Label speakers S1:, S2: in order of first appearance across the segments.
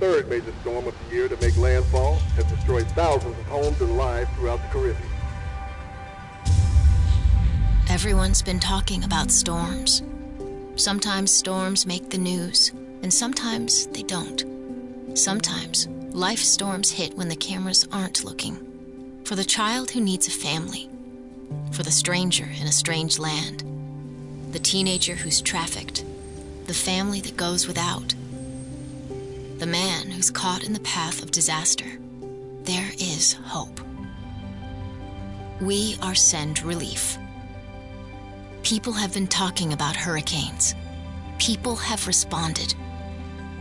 S1: third major storm of the year to make landfall, has destroyed thousands of homes and lives throughout the Caribbean.
S2: Everyone's been talking about storms. Sometimes storms make the news, and sometimes they don't. Sometimes life storms hit when the cameras aren't looking. For the child who needs a family, for the stranger in a strange land, the teenager who's trafficked, the family that goes without, the man who's caught in the path of disaster, there is hope. We are Send Relief. People have been talking about hurricanes. People have responded.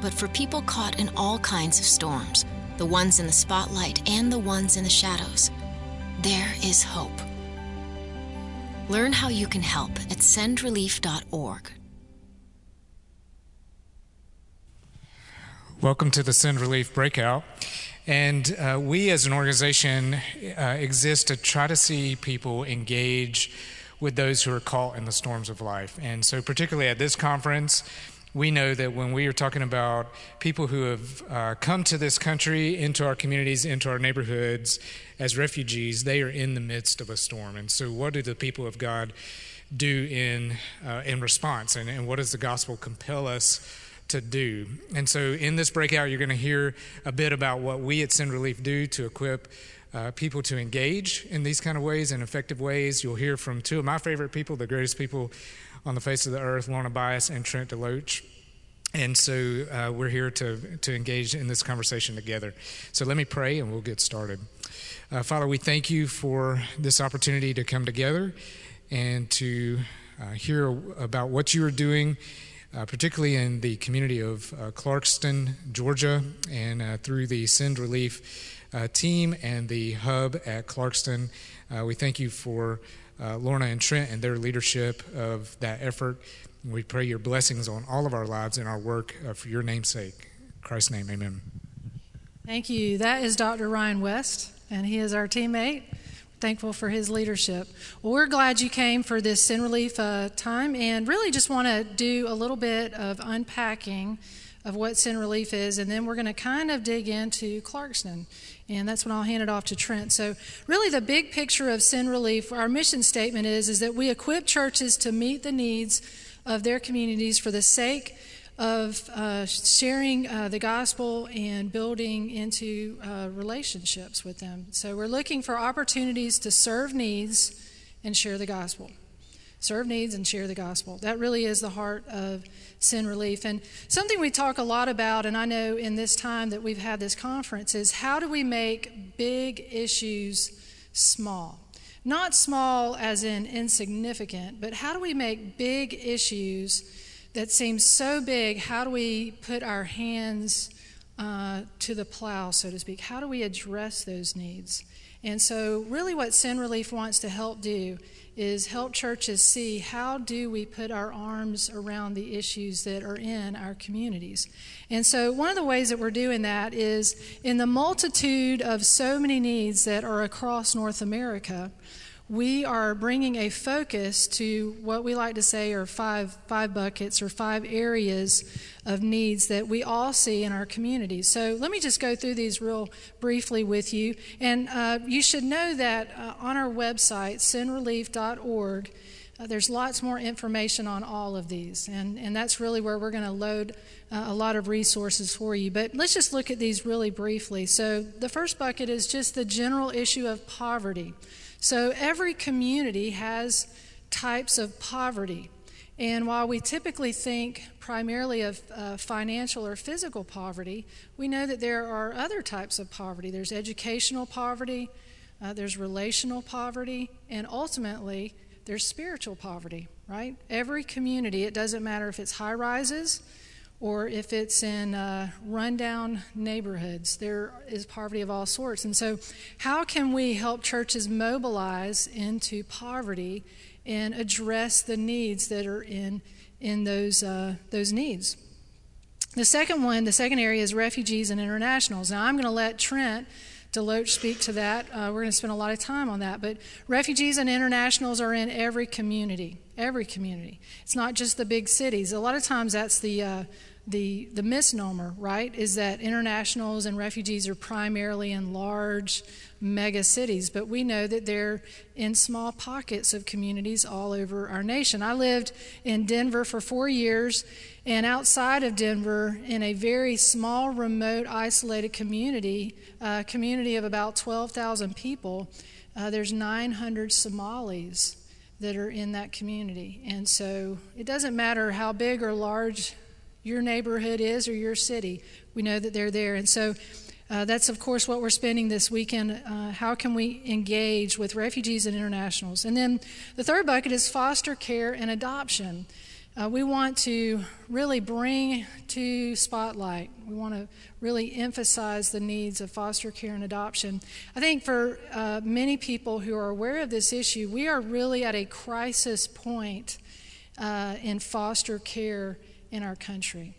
S2: But for people caught in all kinds of storms, the ones in the spotlight and the ones in the shadows, there is hope. Learn how you can help at sendrelief.org.
S3: Welcome to the Send Relief Breakout. And uh, we as an organization uh, exist to try to see people engage with those who are caught in the storms of life. And so, particularly at this conference, we know that when we are talking about people who have uh, come to this country, into our communities, into our neighborhoods as refugees, they are in the midst of a storm. And so, what do the people of God do in, uh, in response? And, and what does the gospel compel us to do? And so, in this breakout, you're going to hear a bit about what we at Send Relief do to equip uh, people to engage in these kind of ways, in effective ways. You'll hear from two of my favorite people, the greatest people on the face of the earth, Lorna Bias and Trent DeLoach. And so uh, we're here to, to engage in this conversation together. So let me pray and we'll get started. Uh, Father, we thank you for this opportunity to come together and to uh, hear about what you are doing, uh, particularly in the community of uh, Clarkston, Georgia, and uh, through the Send Relief uh, team and the hub at Clarkston. Uh, we thank you for Lorna and Trent and their leadership of that effort. We pray your blessings on all of our lives and our work for your name's sake. In Christ's name, amen.
S4: Thank you. That is Dr. Ryan West, and he is our teammate. Thankful for his leadership. Well, we're glad you came for this Send Relief uh, time and really just want to do a little bit of unpacking of what Send Relief is, and then we're going to kind of dig into Clarkston and that's when I'll hand it off to Trent. So, really, the big picture of Send Relief, our mission statement is, is that we equip churches to meet the needs of their communities for the sake of uh, sharing uh, the gospel and building into uh, relationships with them. So, we're looking for opportunities to serve needs and share the gospel serve needs and share the gospel. That really is the heart of Send Relief. And something we talk a lot about, and I know in this time that we've had this conference, is how do we make big issues small? Not small as in insignificant, but how do we make big issues that seems so big? How do we put our hands uh, to the plow, so to speak? How do we address those needs? And so, really, what Send Relief wants to help do is help churches see how do we put our arms around the issues that are in our communities. And so one of the ways that we're doing that is in the multitude of so many needs that are across North America, we are bringing a focus to what we like to say are five, five buckets or five areas of needs that we all see in our communities. So let me just go through these real briefly with you. And uh, you should know that uh, on our website, sendrelief.org, uh, there's lots more information on all of these. And, and that's really where we're going to load uh, a lot of resources for you. But let's just look at these really briefly. So the first bucket is just the general issue of poverty. So every community has types of poverty. And while we typically think primarily of uh, financial or physical poverty, we know that there are other types of poverty. There's educational poverty, uh, there's relational poverty, and ultimately, there's spiritual poverty, right? Every community, it doesn't matter if it's high rises or if it's in uh, rundown neighborhoods, there is poverty of all sorts. And so, how can we help churches mobilize into poverty and address the needs that are in, in those, uh, those needs? The second one, the second area is refugees and internationals. Now, I'm going to let Trent Deloach speak to that. Uh, we're going to spend a lot of time on that. But refugees and internationals are in every community, every community. It's not just the big cities. A lot of times that's the uh, the, the misnomer, right, is that internationals and refugees are primarily in large mega cities, but we know that they're in small pockets of communities all over our nation. I lived in Denver for four years, and outside of Denver, in a very small, remote, isolated community, a community of about 12,000 people, uh, there's 900 Somalis that are in that community. And so it doesn't matter how big or large your neighborhood is or your city, we know that they're there. And so uh, that's, of course, what we're spending this weekend. Uh, how can we engage with refugees and internationals? And then the third bucket is foster care and adoption. Uh, we want to really bring to spotlight, we want to really emphasize the needs of foster care and adoption. I think for uh, many people who are aware of this issue, we are really at a crisis point uh, in foster care in our country.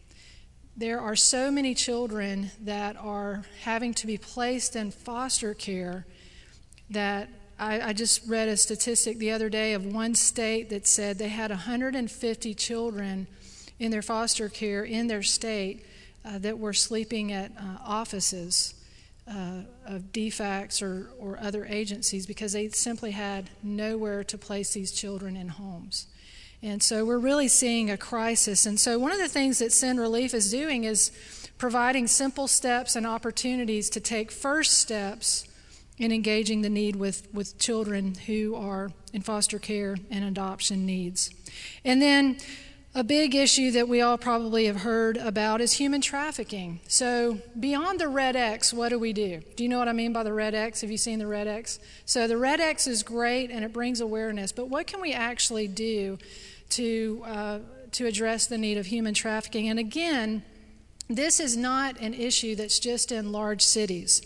S4: There are so many children that are having to be placed in foster care that I, I, just read a statistic the other day of one state that said they had 150 children in their foster care in their state uh, that were sleeping at uh, offices uh, of DFACS or, or other agencies because they simply had nowhere to place these children in homes. And so we're really seeing a crisis. And so one of the things that Send Relief is doing is providing simple steps and opportunities to take first steps in engaging the need with, with children who are in foster care and adoption needs. And then a big issue that we all probably have heard about is human trafficking. So, beyond the red X, what do we do? Do you know what I mean by the red X? Have you seen the red X? So, the red X is great and it brings awareness, but what can we actually do to, uh, to address the need of human trafficking? And again, this is not an issue that's just in large cities.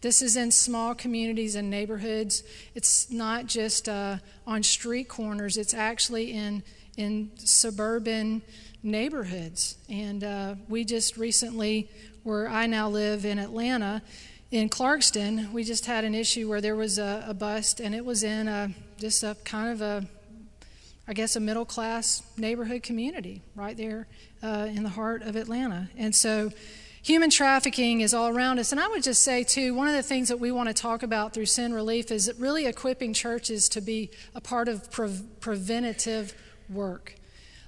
S4: This is in small communities and neighborhoods. It's not just uh, on street corners, it's actually in in suburban neighborhoods. And uh, we just recently, where I now live in Atlanta, in Clarkston, we just had an issue where there was a, a bust, and it was in a, just a kind of a, I guess, a middle class neighborhood community right there uh, in the heart of Atlanta. And so, human trafficking is all around us. And I would just say, too, one of the things that we want to talk about through Send Relief is really equipping churches to be a part of pre- preventative work.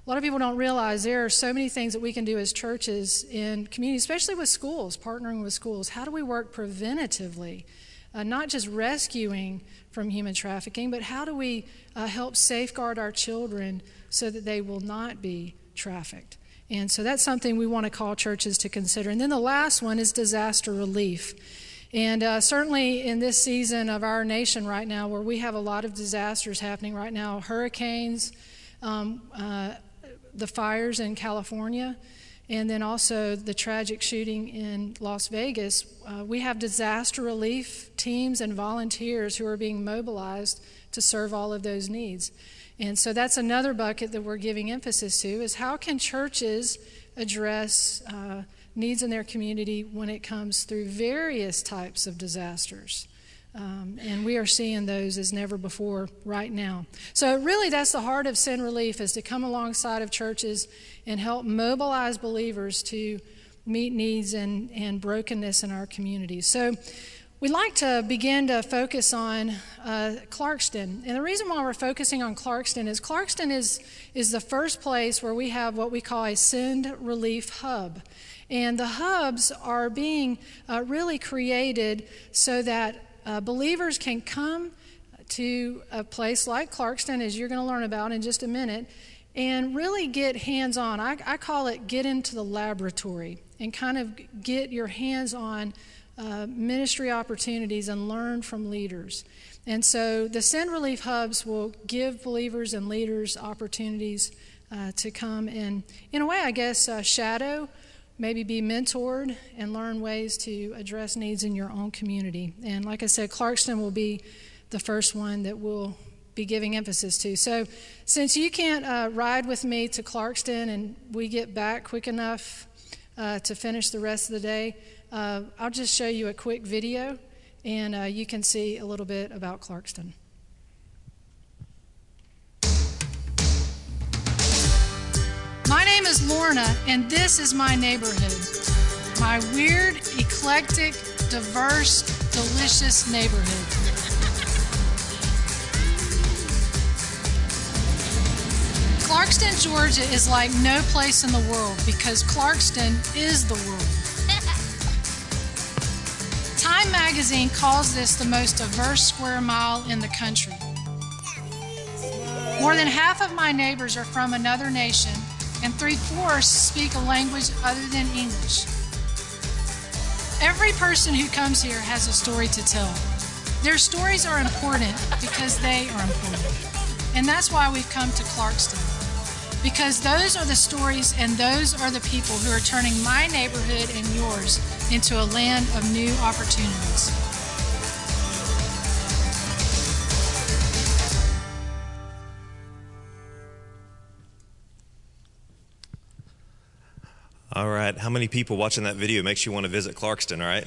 S4: A lot of people don't realize there are so many things that we can do as churches in communities, especially with schools, partnering with schools. How do we work preventatively? Uh, not just rescuing from human trafficking, but how do we uh, help safeguard our children so that they will not be trafficked? And so that's something we want to call churches to consider. And then the last one is disaster relief. And uh, certainly in this season of our nation right now, where we have a lot of disasters happening right now hurricanes, um, uh, the fires in California, and then also the tragic shooting in Las Vegas, uh, we have disaster relief teams and volunteers who are being mobilized to serve all of those needs. And so that's another bucket that we're giving emphasis to is how can churches address uh, needs in their community when it comes through various types of disasters. Um, and we are seeing those as never before right now. So, really, that's the heart of Send Relief is to come alongside of churches and help mobilize believers to meet needs and, and brokenness in our communities. So, we'd like to begin to focus on uh, Clarkston. And the reason why we're focusing on Clarkston is Clarkston is, is the first place where we have what we call a Send Relief Hub. And the hubs are being uh, really created so that uh, believers can come to a place like Clarkston, as you're going to learn about in just a minute, and really get hands on. I, I, call it get into the laboratory and kind of get your hands on uh, ministry opportunities and learn from leaders. And so the Send Relief Hubs will give believers and leaders opportunities uh, to come and, in a way, I guess, uh, shadow maybe be mentored and learn ways to address needs in your own community. And like I said, Clarkston will be the first one that we'll be giving emphasis to. So, since you can't uh, ride with me to Clarkston and we get back quick enough uh, to finish the rest of the day, uh, I'll just show you a quick video and uh, you can see a little bit about Clarkston. Is Lorna, and this is my neighborhood. My weird, eclectic, diverse, delicious neighborhood. Clarkston, Georgia is like no place in the world because Clarkston is the world. Time magazine calls this the most diverse square mile in the country. More than half of my neighbors are from another nation, and three fourths speak a language other than English. Every person who comes here has a story to tell. Their stories are important because they are important. And that's why we've come to Clarkston. Because those are the stories and those are the people who are turning my neighborhood and yours into a land of new opportunities.
S5: All right. How many people watching that video makes you want to visit Clarkston, right?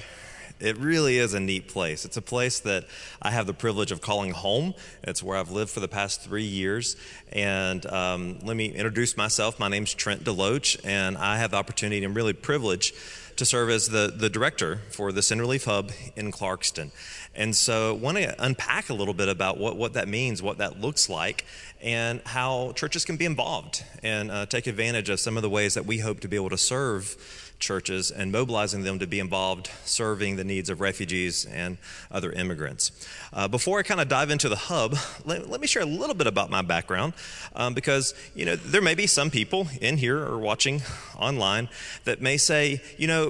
S5: It really is a neat place. It's a place that I have the privilege of calling home. It's where I've lived for the past three years. And um, let me introduce myself. My name's Trent Deloach, and I have the opportunity and really privilege to serve as the, the director for the Send Relief Hub in Clarkston. And so I want to unpack a little bit about what, what that means, what that looks like, and how churches can be involved and uh, take advantage of some of the ways that we hope to be able to serve churches and mobilizing them to be involved serving the needs of refugees and other immigrants. Uh, before I kind of dive into the hub, let, let, me share a little bit about my background um, because, you know, there may be some people in here or watching online that may say, you know,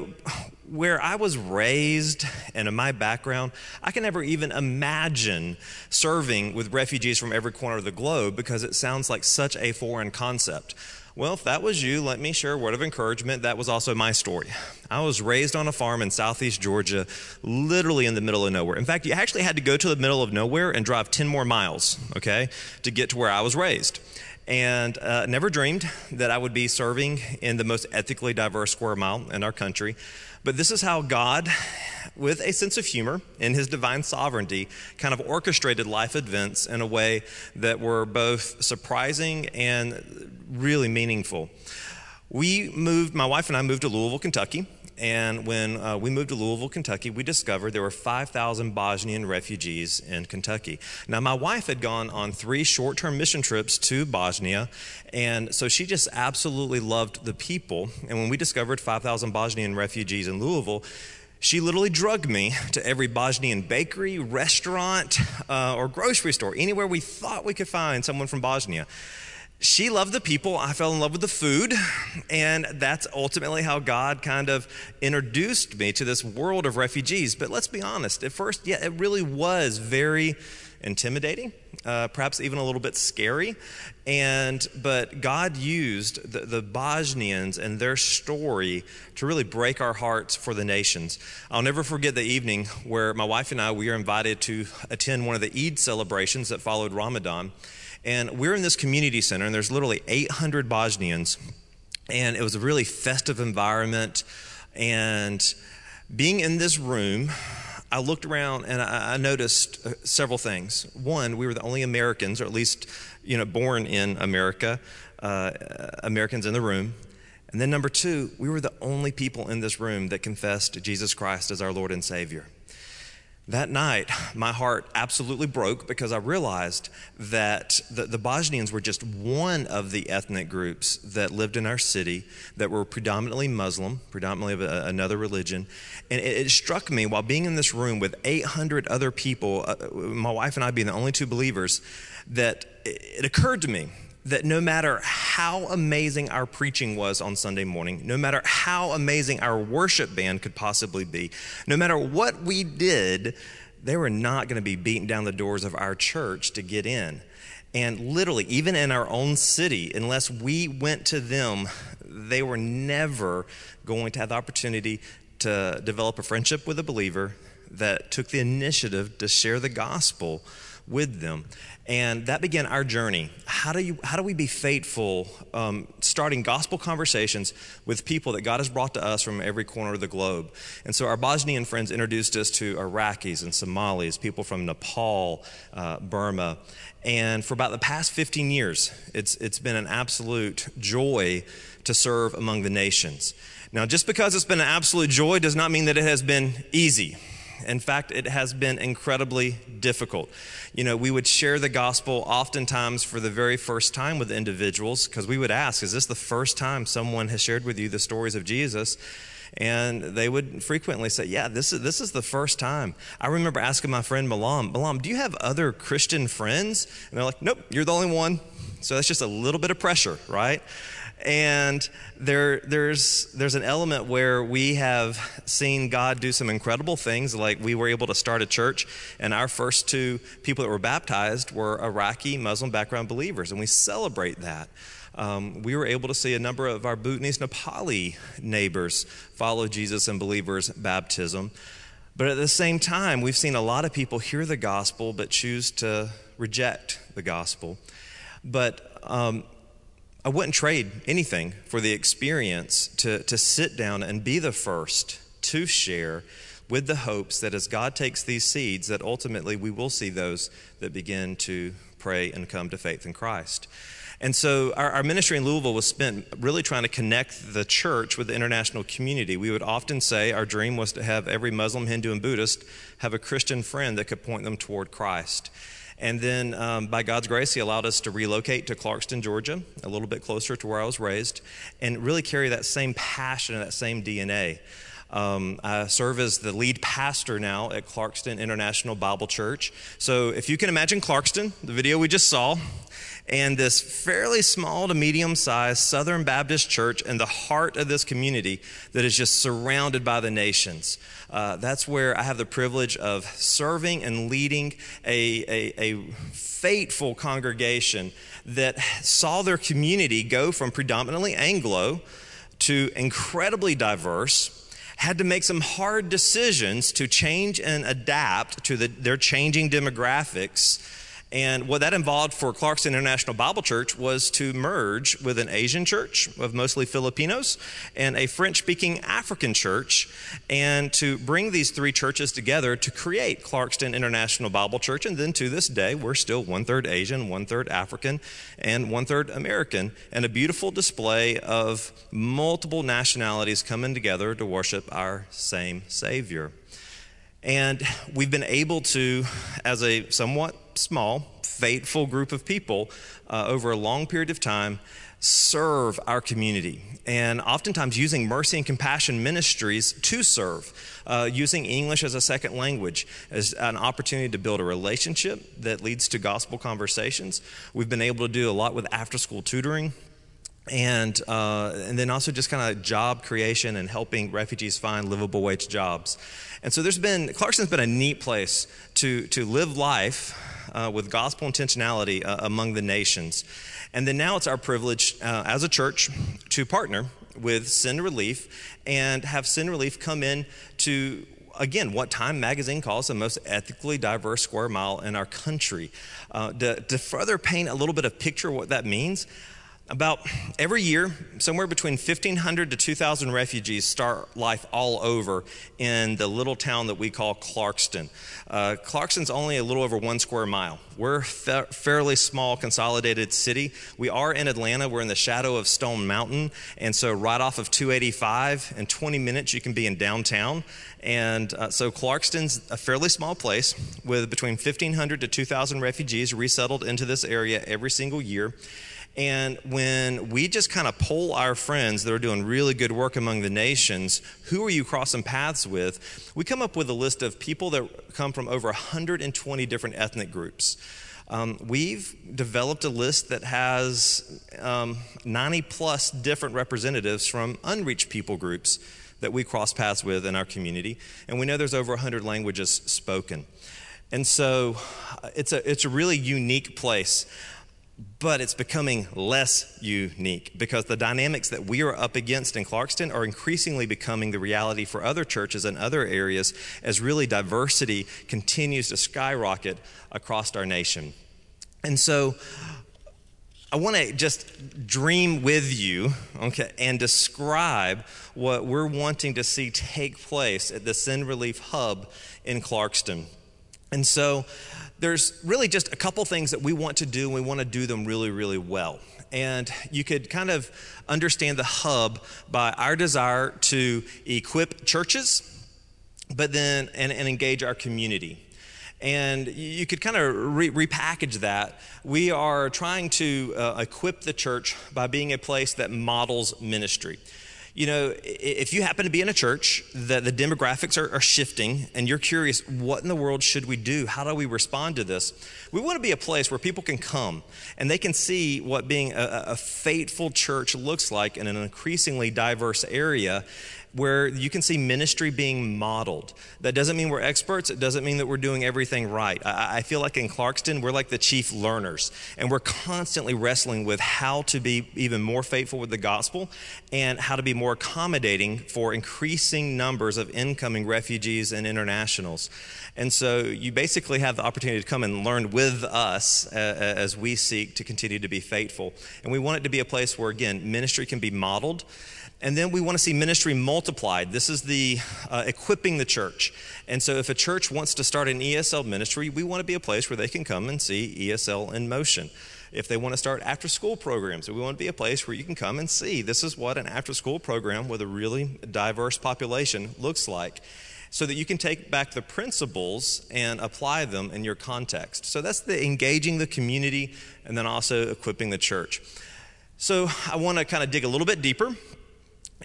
S5: where I was raised and in my background, I can never even imagine serving with refugees from every corner of the globe because it sounds like such a foreign concept. Well, if that was you, let me share a word of encouragement. That was also my story. I was raised on a farm in southeast Georgia, literally in the middle of nowhere. In fact, you actually had to go to the middle of nowhere and drive 10 more miles, okay, to get to where I was raised. And uh, never dreamed that I would be serving in the most ethically diverse square mile in our country. But this is how God, with a sense of humor in his divine sovereignty, kind of orchestrated life events in a way that were both surprising and really meaningful. We moved, my wife and I moved to Louisville, Kentucky. And when uh, we moved to Louisville, Kentucky, we discovered there were 5,000 Bosnian refugees in Kentucky. Now, my wife had gone on three short term mission trips to Bosnia, and so she just absolutely loved the people. And when we discovered 5,000 Bosnian refugees in Louisville, she literally drugged me to every Bosnian bakery, restaurant, uh, or grocery store, anywhere we thought we could find someone from Bosnia she loved the people. I fell in love with the food. And that's ultimately how God kind of introduced me to this world of refugees. But let's be honest, at first, yeah, it really was very intimidating, uh, perhaps even a little bit scary. And but God used the, the Bosnians and their story to really break our hearts for the nations. I'll never forget the evening where my wife and I we were invited to attend one of the Eid celebrations that followed Ramadan. And we're in this community center, and there's literally 800 Bosnians. And it was a really festive environment. And being in this room, I looked around and I, noticed uh, several things. One, we were the only Americans, or at least, you know, born in America, uh, Americans in the room. And then number two, we were the only people in this room that confessed Jesus Christ as our Lord and Savior. That night, my heart absolutely broke because I realized that the, the, Bosnians were just one of the ethnic groups that lived in our city that were predominantly Muslim, predominantly of a, another religion. And it, it, struck me while being in this room with 800 other people, uh, my wife and I being the only two believers, that it, it occurred to me that no matter how amazing our preaching was on Sunday morning, no matter how amazing our worship band could possibly be, no matter what we did, they were not going to be beating down the doors of our church to get in. And literally, even in our own city, unless we went to them, they were never going to have the opportunity to develop a friendship with a believer that took the initiative to share the gospel with them. And that began our journey. How do, you, how do we be faithful, um, starting gospel conversations with people that God has brought to us from every corner of the globe? And so our Bosnian friends introduced us to Iraqis and Somalis, people from Nepal, uh, Burma. And for about the past 15 years, it's, it's been an absolute joy to serve among the nations. Now, just because it's been an absolute joy does not mean that it has been easy. In fact, it has been incredibly difficult. You know, we would share the gospel oftentimes for the very first time with individuals because we would ask, Is this the first time someone has shared with you the stories of Jesus? And they would frequently say, Yeah, this is, this is the first time. I remember asking my friend Malam, Malam, do you have other Christian friends? And they're like, Nope, you're the only one. So that's just a little bit of pressure, right? And there, there's, there's an element where we have seen God do some incredible things, like we were able to start a church, and our first two people that were baptized were Iraqi Muslim background believers, and we celebrate that. Um, we were able to see a number of our Bhutanese Nepali neighbors follow Jesus and believers' baptism. But at the same time, we've seen a lot of people hear the gospel but choose to reject the gospel. But um, I wouldn't trade anything for the experience to, to sit down and be the first to share with the hopes that as God takes these seeds, that ultimately we will see those that begin to pray and come to faith in Christ. And so our, our, ministry in Louisville was spent really trying to connect the church with the international community. We would often say our dream was to have every Muslim, Hindu, and Buddhist have a Christian friend that could point them toward Christ. And then, um, by God's grace, He allowed us to relocate to Clarkston, Georgia, a little bit closer to where I was raised, and really carry that same passion and that same DNA. Um, I serve as the lead pastor now at Clarkston International Bible Church. So, if you can imagine Clarkston, the video we just saw, and this fairly small to medium sized Southern Baptist church in the heart of this community that is just surrounded by the nations. Uh, that's where I have the privilege of serving and leading a, a, a faithful congregation that saw their community go from predominantly Anglo to incredibly diverse had to make some hard decisions to change and adapt to the, their changing demographics and what that involved for Clarkston International Bible Church was to merge with an Asian church of mostly Filipinos and a French speaking African church, and to bring these three churches together to create Clarkston International Bible Church. And then to this day, we're still one third Asian, one third African, and one third American, and a beautiful display of multiple nationalities coming together to worship our same Savior. And we've been able to, as a somewhat small, faithful group of people uh, over a long period of time, serve our community. And oftentimes using mercy and compassion ministries to serve, uh, using English as a second language as an opportunity to build a relationship that leads to gospel conversations. We've been able to do a lot with after school tutoring and uh, and then also just kind of job creation and helping refugees find livable wage jobs. And so there's been Clarkston's been a neat place to to live life uh, with gospel intentionality uh, among the nations. And then now it's our privilege uh, as a church to partner with Send Relief and have Send Relief come in to again, what Time Magazine calls the most ethically diverse square mile in our country. Uh, to, to, further paint a little bit of picture what that means, about every year, somewhere between 1,500 to 2,000 refugees start life all over in the little town that we call Clarkston. Uh, Clarkston's only a little over one square mile. We're a fa- fairly small, consolidated city. We are in Atlanta. We're in the shadow of Stone Mountain. And so, right off of 285, in 20 minutes, you can be in downtown. And uh, so, Clarkston's a fairly small place with between 1,500 to 2,000 refugees resettled into this area every single year. And when we just kind of poll our friends that are doing really good work among the nations, who are you crossing paths with? We come up with a list of people that come from over 120 different ethnic groups. Um, we've developed a list that has um, 90 plus different representatives from unreached people groups that we cross paths with in our community. And we know there's over 100 languages spoken. And so uh, it's a, it's a really unique place. But it's becoming less unique because the dynamics that we are up against in Clarkston are increasingly becoming the reality for other churches and other areas as really diversity continues to skyrocket across our nation. And so I want to just dream with you, okay, and describe what we're wanting to see take place at the Send Relief Hub in Clarkston. And so there's really just a couple things that we want to do, and we want to do them really, really well. And you could kind of understand the hub by our desire to equip churches, but then and, and engage our community. And you could kind of re- repackage that. We are trying to uh, equip the church by being a place that models ministry you know, if you happen to be in a church that the demographics are, are, shifting and you're curious, what in the world should we do? How do we respond to this? We want to be a place where people can come and they can see what being a, a faithful church looks like in an increasingly diverse area where you can see ministry being modeled. That doesn't mean we're experts. It doesn't mean that we're doing everything right. I, I, feel like in Clarkston, we're like the chief learners, and we're constantly wrestling with how to be even more faithful with the gospel and how to be more accommodating for increasing numbers of incoming refugees and internationals. And so you basically have the opportunity to come and learn with us uh, as we seek to continue to be faithful. And we want it to be a place where, again, ministry can be modeled and then we want to see ministry multiplied. This is the uh, equipping the church. And so, if a church wants to start an ESL ministry, we want to be a place where they can come and see ESL in motion. If they want to start after school programs, we want to be a place where you can come and see this is what an after school program with a really diverse population looks like so that you can take back the principles and apply them in your context. So that's the engaging the community and then also equipping the church. So I want to kind of dig a little bit deeper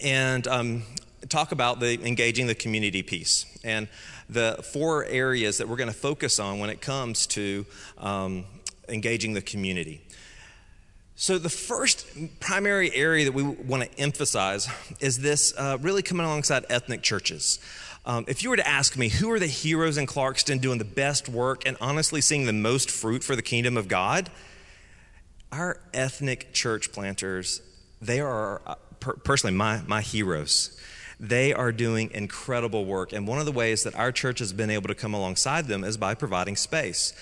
S5: and um, talk about the engaging the community piece and the four areas that we're going to focus on when it comes to um, engaging the community. So, the first primary area that we want to emphasize is this uh, really coming alongside ethnic churches. Um, if you were to ask me who are the heroes in Clarkston doing the best work and honestly seeing the most fruit for the kingdom of God, our ethnic church planters, they are per- personally my, my heroes. They are doing incredible work. And one of the ways that our church has been able to come alongside them is by providing space.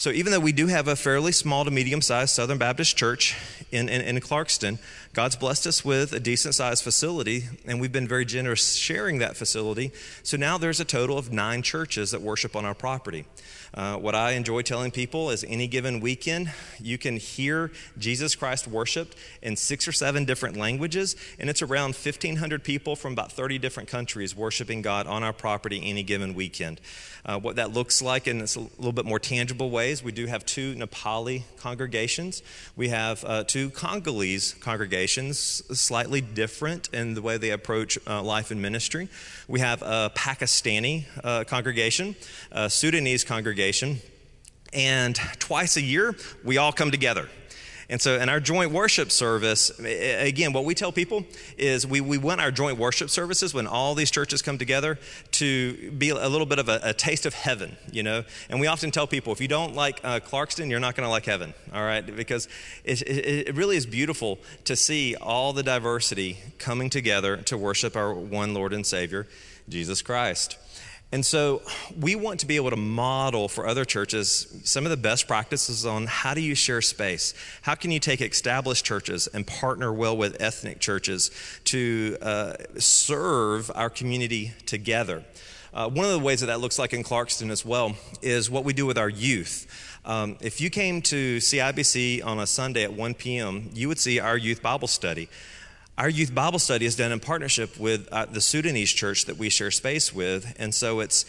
S5: So even though we do have a fairly small to medium sized Southern Baptist church in, in, in, Clarkston, God's blessed us with a decent sized facility, and we've been very generous sharing that facility. So now there's a total of nine churches that worship on our property. Uh, what I enjoy telling people is any given weekend, you can hear Jesus Christ worshiped in six or seven different languages, and it's around 1,500 people from about 30 different countries worshiping God on our property any given weekend. Uh, what that looks like in a little bit more tangible ways, we do have two Nepali congregations. We have uh, two Congolese congregations, slightly different in the way they approach uh, life and ministry. We have a Pakistani uh, congregation, a Sudanese congregation, and twice a year we all come together. And so, in our joint worship service, again, what we tell people is we, we want our joint worship services when all these churches come together to be a little bit of a, a taste of heaven, you know? And we often tell people if you don't like uh, Clarkston, you're not going to like heaven, all right? Because it, it, it really is beautiful to see all the diversity coming together to worship our one Lord and Savior, Jesus Christ. And so we want to be able to model for other churches some of the best practices on how do you share space? How can you take established churches and partner well with ethnic churches to uh, serve our community together? Uh, one of the ways that that looks like in Clarkston as well is what we do with our youth. Um, if you came to CIBC on a Sunday at 1 p.m., you would see our youth Bible study. Our youth Bible study is done in partnership with uh, the Sudanese church that we share space with. And so it's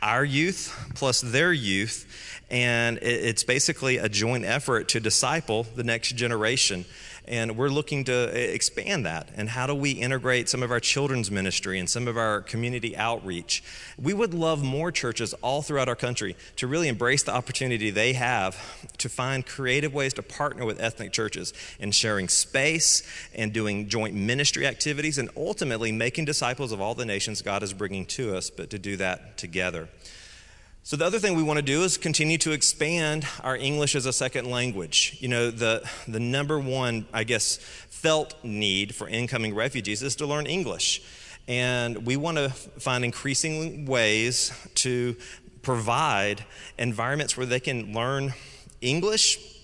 S5: our youth plus their youth. And it's basically a joint effort to disciple the next generation and we're looking to eh, expand that. And how do we integrate some of our children's ministry and some of our community outreach? We would love more churches all throughout our country to really embrace the opportunity they have to find creative ways to partner with ethnic churches in sharing space and doing joint ministry activities and ultimately making disciples of all the nations God is bringing to us, but to do that together. So, the other thing we want to do is continue to expand our English as a second language. You know, the, the number one, I guess, felt need for incoming refugees is to learn English. And we want to find increasing ways to provide environments where they can learn English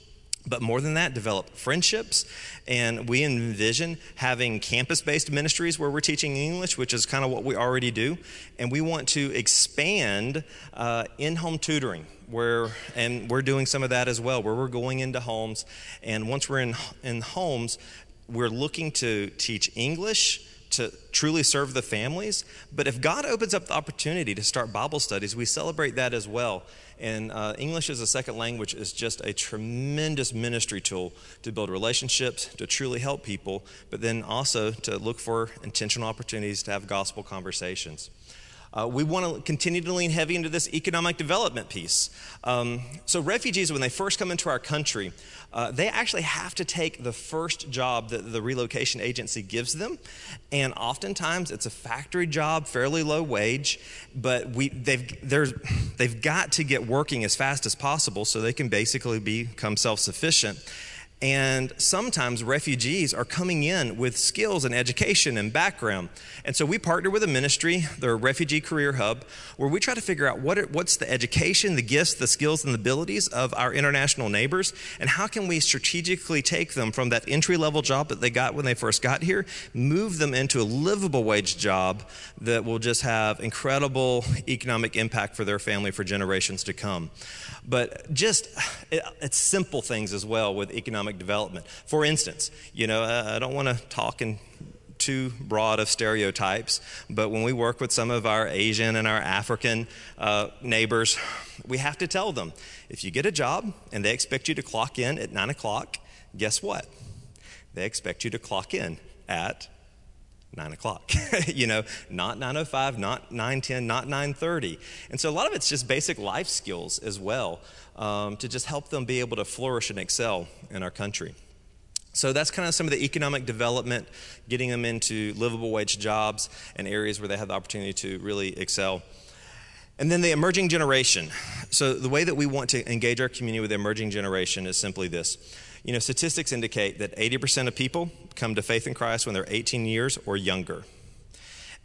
S5: but more than that, develop friendships. And we envision having campus based ministries where we're teaching English, which is kind of what we already do. And we want to expand uh, in home tutoring. Where, and we're doing some of that as well, where we're going into homes. And once we're in, in homes, we're looking to teach English, to truly serve the families. But if God opens up the opportunity to start Bible studies, we celebrate that as well. And uh, English as a second language is just a tremendous ministry tool to build relationships, to truly help people, but then also to look for intentional opportunities to have gospel conversations. Uh, we want to continue to lean heavy into this economic development piece. Um, so, refugees, when they first come into our country, uh, they actually have to take the first job that the relocation agency gives them. And oftentimes it's a factory job, fairly low wage, but we, they've, they've got to get working as fast as possible so they can basically become self sufficient. And sometimes refugees are coming in with skills and education and background. And so we partner with a ministry, the Refugee Career Hub, where we try to figure out what what's the education, the gifts, the skills, and the abilities of our international neighbors, and how can we strategically take them from that entry level job that they got when they first got here, move them into a livable wage job that will just have incredible economic impact for their family for generations to come. But just, it, it's simple things as well with economic development. For instance, you know, I don't want to talk in too broad of stereotypes, but when we work with some of our Asian and our African uh, neighbors, we have to tell them if you get a job and they expect you to clock in at 9 o'clock, guess what? They expect you to clock in at 9 o'clock you know not 905 not 910 not 930 and so a lot of it's just basic life skills as well um, to just help them be able to flourish and excel in our country. So that's kind of some of the economic development getting them into livable wage jobs and areas where they have the opportunity to really excel. And then the emerging generation. So the way that we want to engage our community with the emerging generation is simply this you know, statistics indicate that 80% of people come to faith in Christ when they're 18 years or younger.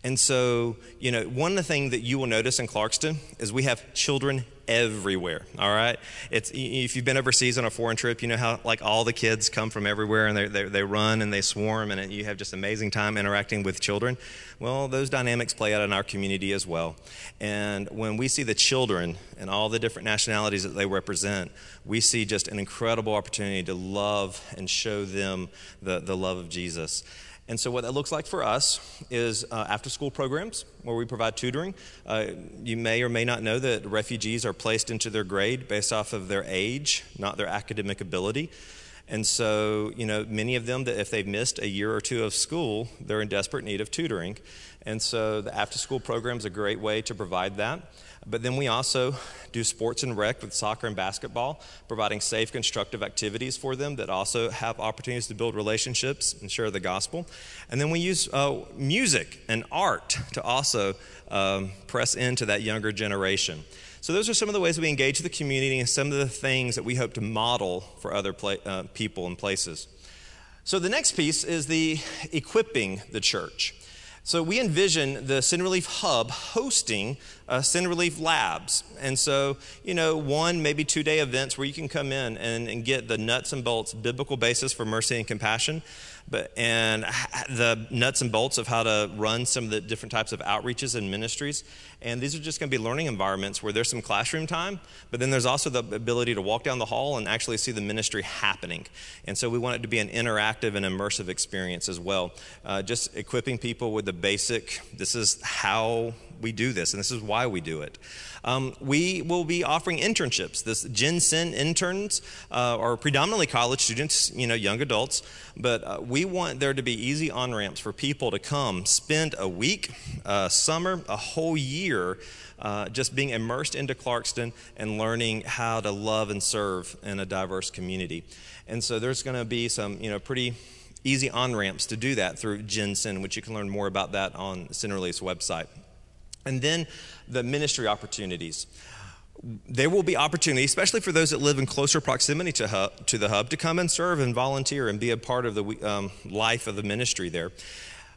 S5: And so, you know, one of the things that you will notice in Clarkston is we have children everywhere. All right, it's if you've been overseas on a foreign trip, you know how like all the kids come from everywhere and they they, they run and they swarm and you have just amazing time interacting with children. Well, those dynamics play out in our community as well. And when we see the children and all the different nationalities that they represent, we see just an incredible opportunity to love and show them the, the love of Jesus. And so, what that looks like for us is uh, after school programs where we provide tutoring. Uh, you may or may not know that refugees are placed into their grade based off of their age, not their academic ability. And so, you know, many of them that if they've missed a year or two of school, they're in desperate need of tutoring. And so, the after school program is a great way to provide that. But then we also do sports and rec with soccer and basketball, providing safe, constructive activities for them that also have opportunities to build relationships and share the gospel. And then we use uh, music and art to also um, press into that younger generation. So, those are some of the ways we engage the community and some of the things that we hope to model for other pla- uh, people and places. So, the next piece is the equipping the church. So we envision the Send Relief Hub hosting uh, Send Relief Labs. And so, you know, one, maybe two day events where you can come in and, and get the nuts and bolts biblical basis for mercy and compassion but and the nuts and bolts of how to run some of the different types of outreaches and ministries. And these are just going to be learning environments where there's some classroom time, but then there's also the ability to walk down the hall and actually see the ministry happening. And so we want it to be an interactive and immersive experience as well. Uh, just equipping people with the basic. This is how we do this, and this is why we do it. Um, we will be offering internships. This Gen interns uh, are predominantly college students, you know, young adults, but uh, we want there to be easy on ramps for people to come spend a week, a summer, a whole year. Uh, just being immersed into Clarkston and learning how to love and serve in a diverse community. And so there's going to be some, you know, pretty easy on ramps to do that through Gen which you can learn more about that on Relief's website. And then the ministry opportunities. there will be opportunity, especially for those that live in closer proximity to, hub, to the hub, to come and serve and volunteer and be a part of the um, life of the ministry there.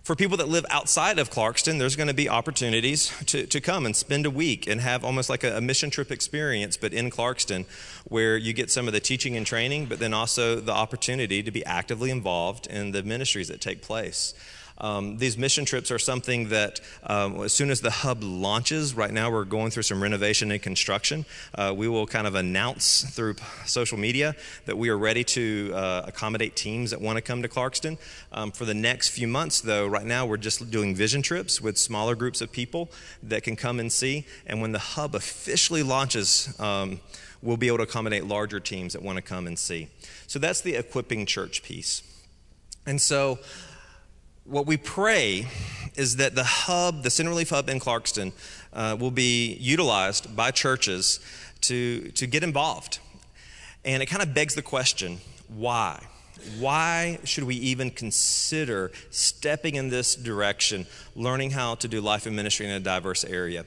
S5: For people that live outside of Clarkston, there's going to be opportunities to, to come and spend a week and have almost like a, a, mission trip experience, but in Clarkston, where you get some of the teaching and training, but then also the opportunity to be actively involved in the ministries that take place. Um, these mission trips are something that, um, as soon as the hub launches, right now we're going through some renovation and construction. Uh, we will kind of announce through social media that we are ready to uh, accommodate teams that want to come to Clarkston. Um, for the next few months, though, right now we're just doing vision trips with smaller groups of people that can come and see. And when the hub officially launches, um, we'll be able to accommodate larger teams that want to come and see. So that's the equipping church piece. And so, what we pray is that the hub, the Send Relief Hub in Clarkston, uh, will be utilized by churches to, to get involved. And it kind of begs the question why? Why should we even consider stepping in this direction, learning how to do life and ministry in a diverse area?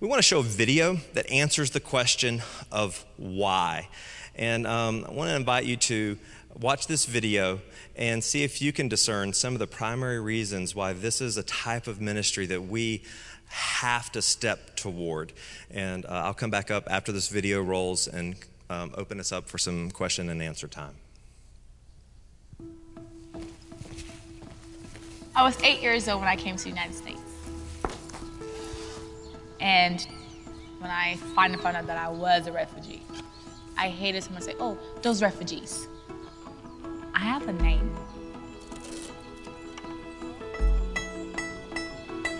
S5: We want to show a video that answers the question of why. And um, I want to invite you to watch this video and see if you can discern some of the primary reasons why this is a type of ministry that we have to step toward. And uh, I'll come back up after this video rolls and um, open us up for some question and answer time.
S6: I was eight years old when I came to the United States. And when I finally found out that I was a refugee, I hated someone say, oh, those refugees. I have a name.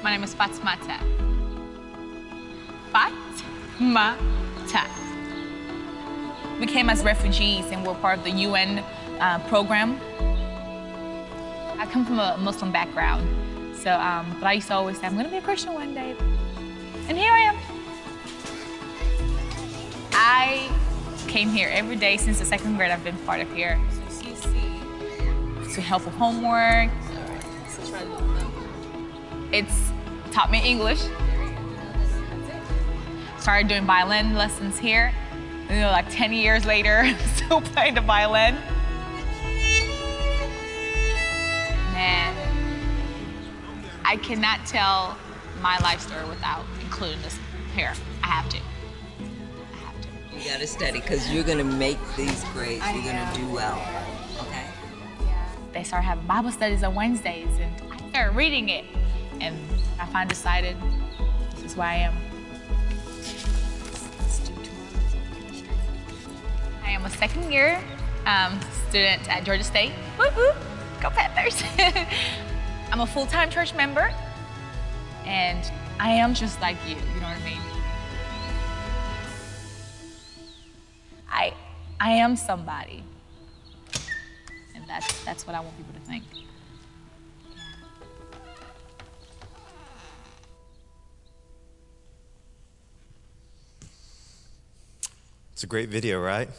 S6: My name is Fatmata. Fatmata. We came as refugees and we're part of the UN uh, program. I come from a Muslim background, so um, but I used to always say I'm going to be a Christian one day, and here I am. I came here every day since the second grade. I've been part of here to help with homework. It's taught me English. Started doing violin lessons here. You know, like 10 years later, still playing the violin. Man, I cannot tell my life story without including this here. I have to. I have to.
S7: You gotta study because you're gonna make these grades. You're gonna do well
S6: they started having Bible studies on Wednesdays, and I started reading it. And I finally decided this is where I am. I am a second year um, student at Georgia State. Woo woo, go Panthers! I'm a full time church member, and I am just like you, you know what I mean? I, I am somebody. That's, that's what I want people to think.
S5: It's a great video, right?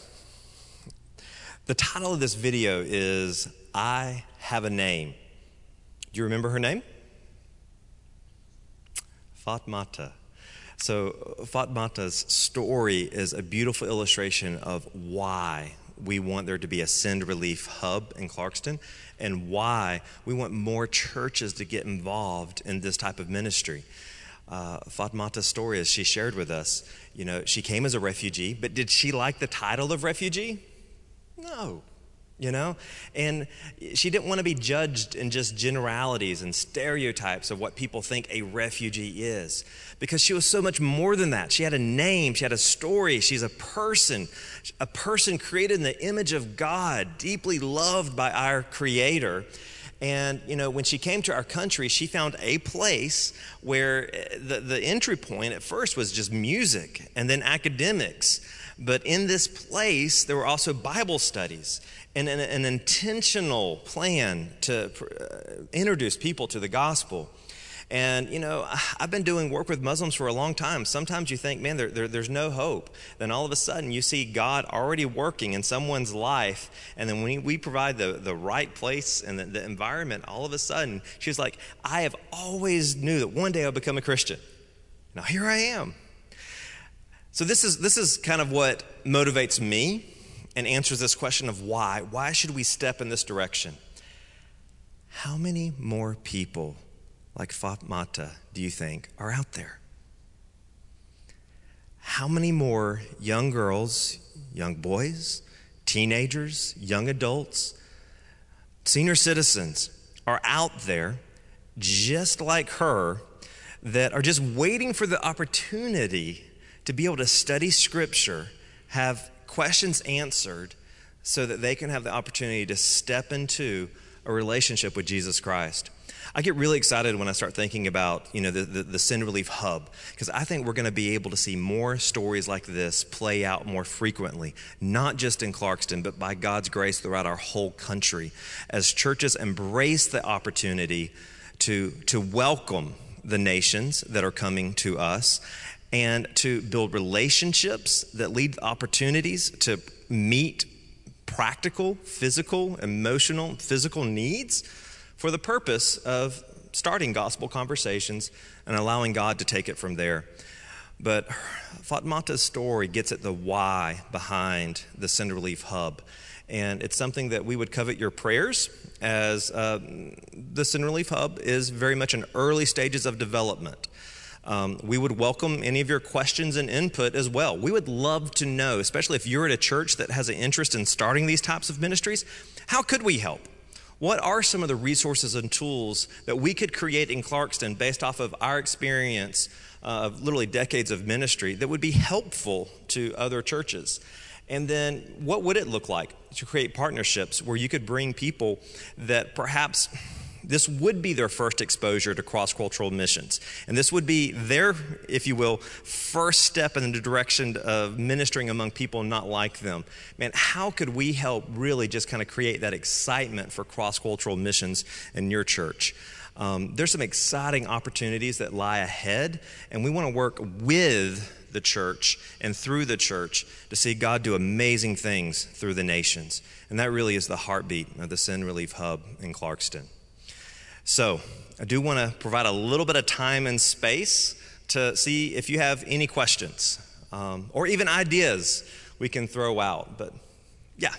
S5: The title of this video is I Have a Name. Do you remember her name? Fatmata. So, Fatmata's story is a beautiful illustration of why we want there to be a Send Relief hub in Clarkston and why we want more churches to get involved in this type of ministry. Uh, Fatmata's story, as she shared with us, you know, she came as a refugee, but did she like the title of refugee? No you know? And she didn't want to be judged in just generalities and stereotypes of what people think a refugee is. Because she was so much more than that. She had a name, she had a story, she's a person, a person created in the image of God, deeply loved by our Creator. And, you know, when she came to our country, she found a place where eh, the, the entry point at first was just music and then academics. But in this place, there were also Bible studies an, an intentional plan to uh, introduce people to the gospel. And, you know, I've been doing work with Muslims for a long time. Sometimes you think, man, there, there, there's no hope. Then all of a sudden you see God already working in someone's life. And then when we provide the, the right place and the, the environment, all of a sudden she's like, I have always knew that one day I'll become a Christian. Now here I am. So this is this is kind of what motivates me and answers this question of why. Why should we step in this direction? How many more people like Fatmata do you think are out there? How many more young girls, young boys, teenagers, young adults, senior citizens are out there just like her that are just waiting for the opportunity to be able to study Scripture, have questions answered, so that they can have the opportunity to step into a relationship with Jesus Christ. I get really excited when I start thinking about, you know, the, the, the Send Relief Hub, because I think we're going to be able to see more stories like this play out more frequently, not just in Clarkston, but by God's grace throughout our whole country, as churches embrace the opportunity to, to welcome the nations that are coming to us and to build relationships that lead opportunities to meet practical, physical, emotional, physical needs for the purpose of starting gospel conversations and allowing God to take it from there. But Fatmata's story gets at the why behind the Send Relief Hub. And it's something that we would covet your prayers as uh, the Send Relief Hub is very much in early stages of development. Um, we would welcome any of your questions and input as well. We would love to know, especially if you're at a church that has an interest in starting these types of ministries, how could we help? What are some of the resources and tools that we could create in Clarkston based off of our experience uh, of literally decades of ministry that would be helpful to other churches? And then what would it look like to create partnerships where you could bring people that perhaps this would be their first exposure to cross cultural missions. And this would be their, if you will, first step in the direction of ministering among people not like them. Man, how could we help really just kind of create that excitement for cross cultural missions in your church? Um, there's some exciting opportunities that lie ahead, and we want to work with the church and through the church to see God do amazing things through the nations. And that really is the heartbeat of the Send Relief Hub in Clarkston. So, I do want to provide a little bit of time and space to see if you have any questions um, or even ideas we can throw out. But, yeah.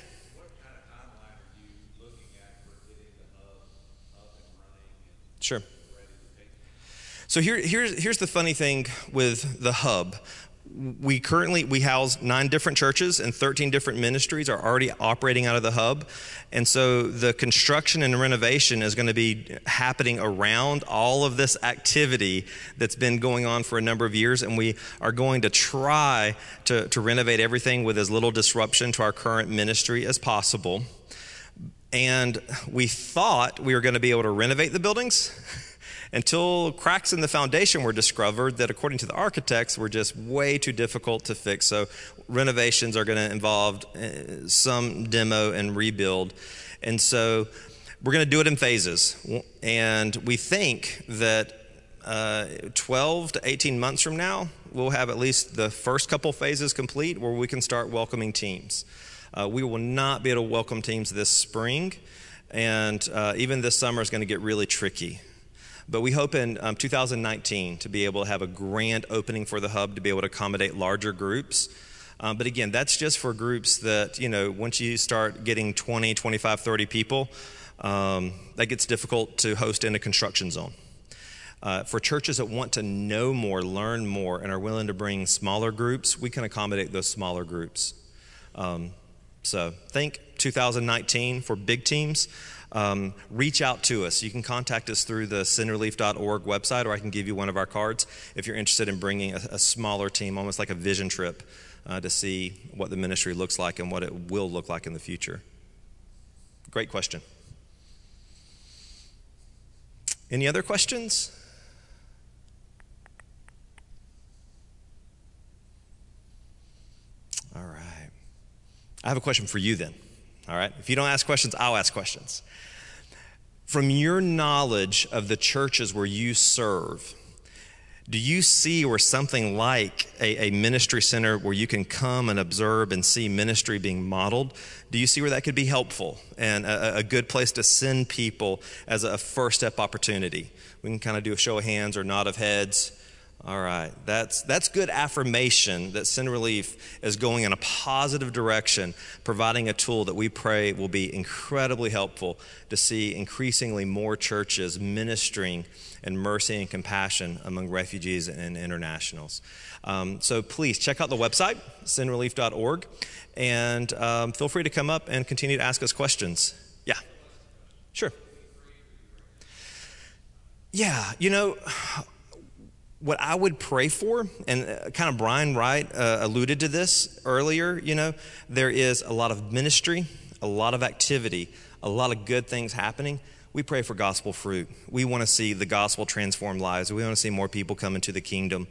S5: Sure. So here, here's, here's the funny thing with the hub we currently we house nine different churches and 13 different ministries are already operating out of the hub. And so the construction and renovation is going to be happening around all of this activity that's been going on for a number of years. And we are going to try to, to renovate everything with as little disruption to our current ministry as possible. And we thought we were going to be able to renovate the buildings until cracks in the foundation were discovered that, according to the architects, were just way too difficult to fix. So, renovations are going to involve uh, some demo and rebuild. And so, we're going to do it in phases. And we think that uh, 12 to 18 months from now, we'll have at least the first couple phases complete where we can start welcoming teams. Uh, we will not be able to welcome teams this spring, and uh, even this summer is going to get really tricky. But we hope in um, 2019 to be able to have a grand opening for the hub to be able to accommodate larger groups. Um, but again, that's just for groups that, you know, once you start getting 20, 25, 30 people, um, that gets difficult to host in a construction zone. Uh, for churches that want to know more, learn more, and are willing to bring smaller groups, we can accommodate those smaller groups. Um, so think 2019 for big teams um, reach out to us. You can contact us through the sendrelief.org website, or I can give you one of our cards if you're interested in bringing a, a smaller team, almost like a vision trip, uh, to see what the ministry looks like and what it will look like in the future. Great question. Any other questions? All right. I have a question for you then. All right. If you don't ask questions, I'll ask questions. From your knowledge of the churches where you serve, do you see or something like a, a, ministry center where you can come and observe and see ministry being modeled? Do you see where that could be helpful and a, a good place to send people as a first step opportunity? We can kind of do a show of hands or nod of heads. All right, that's, that's good affirmation that Send Relief is going in a positive direction, providing a tool that we pray will be incredibly helpful to see increasingly more churches ministering in mercy and compassion among refugees and internationals. Um, so please check out the website, sendrelief.org, and um, feel free to come up and continue to ask us questions. Yeah, sure. Yeah, you know, what I would pray for, and uh, kind of Brian Wright uh, alluded to this earlier, you know, there is a lot of ministry, a lot of activity, a lot of good things happening. We pray for gospel fruit. We want to see the gospel transform lives. We want to see more people come into the kingdom.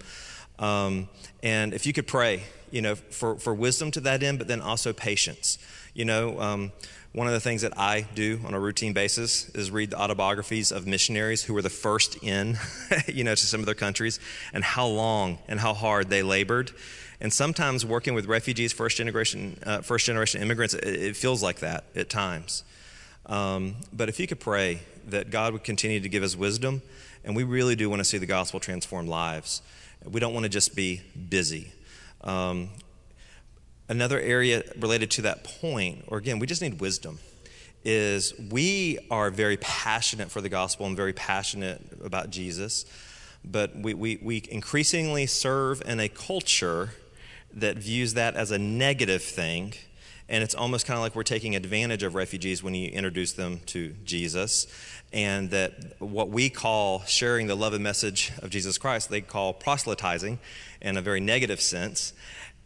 S5: Um, and if you could pray, you know, for, for wisdom to that end, but then also patience. You know, um, one of the things that I do on a routine basis is read the autobiographies of missionaries who were the first in, you know, to some of their countries and how long and how hard they labored. And sometimes working with refugees, first generation, uh, first generation immigrants, it, it, feels like that at times. Um, but if you could pray that God would continue to give us wisdom, and we really do want to see the gospel transform lives. We don't want to just be busy. Um, another area related to that point, or again, we just need wisdom, is we are very passionate for the gospel and very passionate about Jesus, but we, we, we increasingly serve in a culture that views that as a negative thing. And it's almost kind of like we're taking advantage of refugees when you introduce them to Jesus. And that what we call sharing the love and message of Jesus Christ, they call proselytizing in a very negative sense.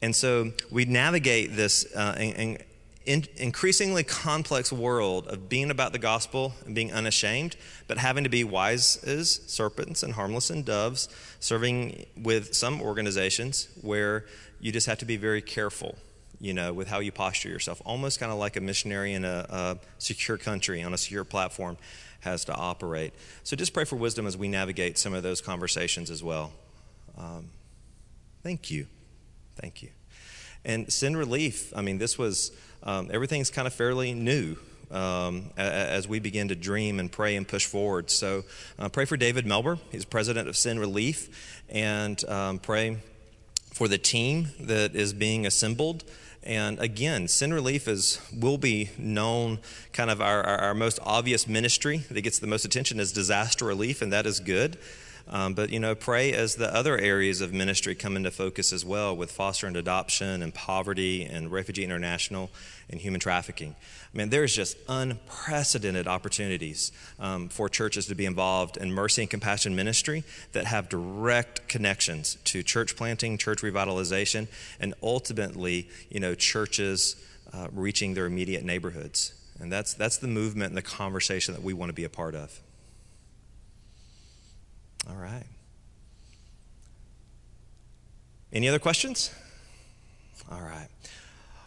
S5: And so we navigate this uh, in, in, increasingly complex world of being about the gospel and being unashamed, but having to be wise as serpents and harmless as doves, serving with some organizations where you just have to be very careful, you know, with how you posture yourself, almost kind of like a missionary in a, a secure country on a secure platform has to operate. So just pray for wisdom as we navigate some of those conversations as well. Um, thank you. Thank you. And Send Relief, I mean, this was, um, everything's kind of fairly new. Um, as we begin to dream and pray and push forward. So, uh, pray for David Melber. He's president of Send Relief, and um, pray for the team that is being assembled. And again, Send Relief is will be known kind of our, our, our most obvious ministry that gets the most attention is disaster relief, and that is good. Um, but, you know, pray as the other areas of ministry come into focus as well with foster and adoption and poverty and refugee international and human trafficking. I mean, there's just unprecedented opportunities um, for churches to be involved in mercy and compassion ministry that have direct connections to church planting, church revitalization, and ultimately, you know, churches uh, reaching their immediate neighborhoods. And that's, that's the movement and the conversation that we want to be a part of. All right. Any other questions? All right.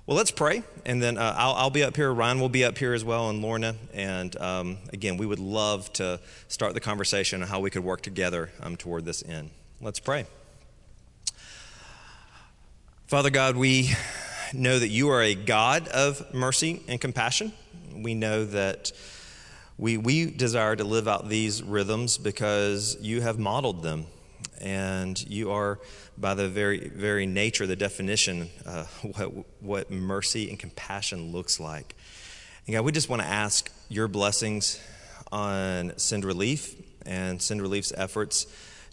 S5: Well, let's pray, and then uh, I'll, I'll, be up here. Ryan will be up here as well, and Lorna. And um, again, we would love to start the conversation on how we could work together um, toward this end. Let's pray. Father God, we know that you are a God of mercy and compassion. We know that we, we desire to live out these rhythms because you have modeled them. And you are, by the very, very nature, the definition, uh, what, what mercy and compassion looks like. And God, we just want to ask your blessings on Send Relief and Send Relief's efforts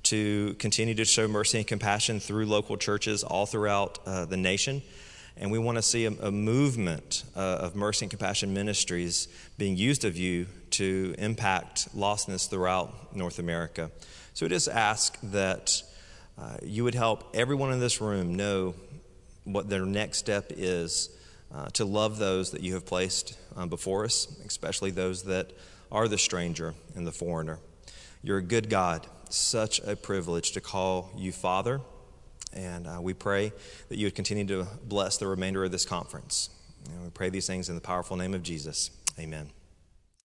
S5: to continue to show mercy and compassion through local churches all throughout uh, the nation. And we want to see a, a movement uh, of mercy and compassion ministries being used of you to impact lostness throughout North America. So we just ask that uh, you would help everyone in this room know what their next step is uh, to love those that you have placed uh, before us, especially those that are the stranger and the foreigner. You're a good God. Such a privilege to call you Father. And uh, we pray that you would continue to bless the remainder of this conference. And we pray these things in the powerful name of Jesus. Amen.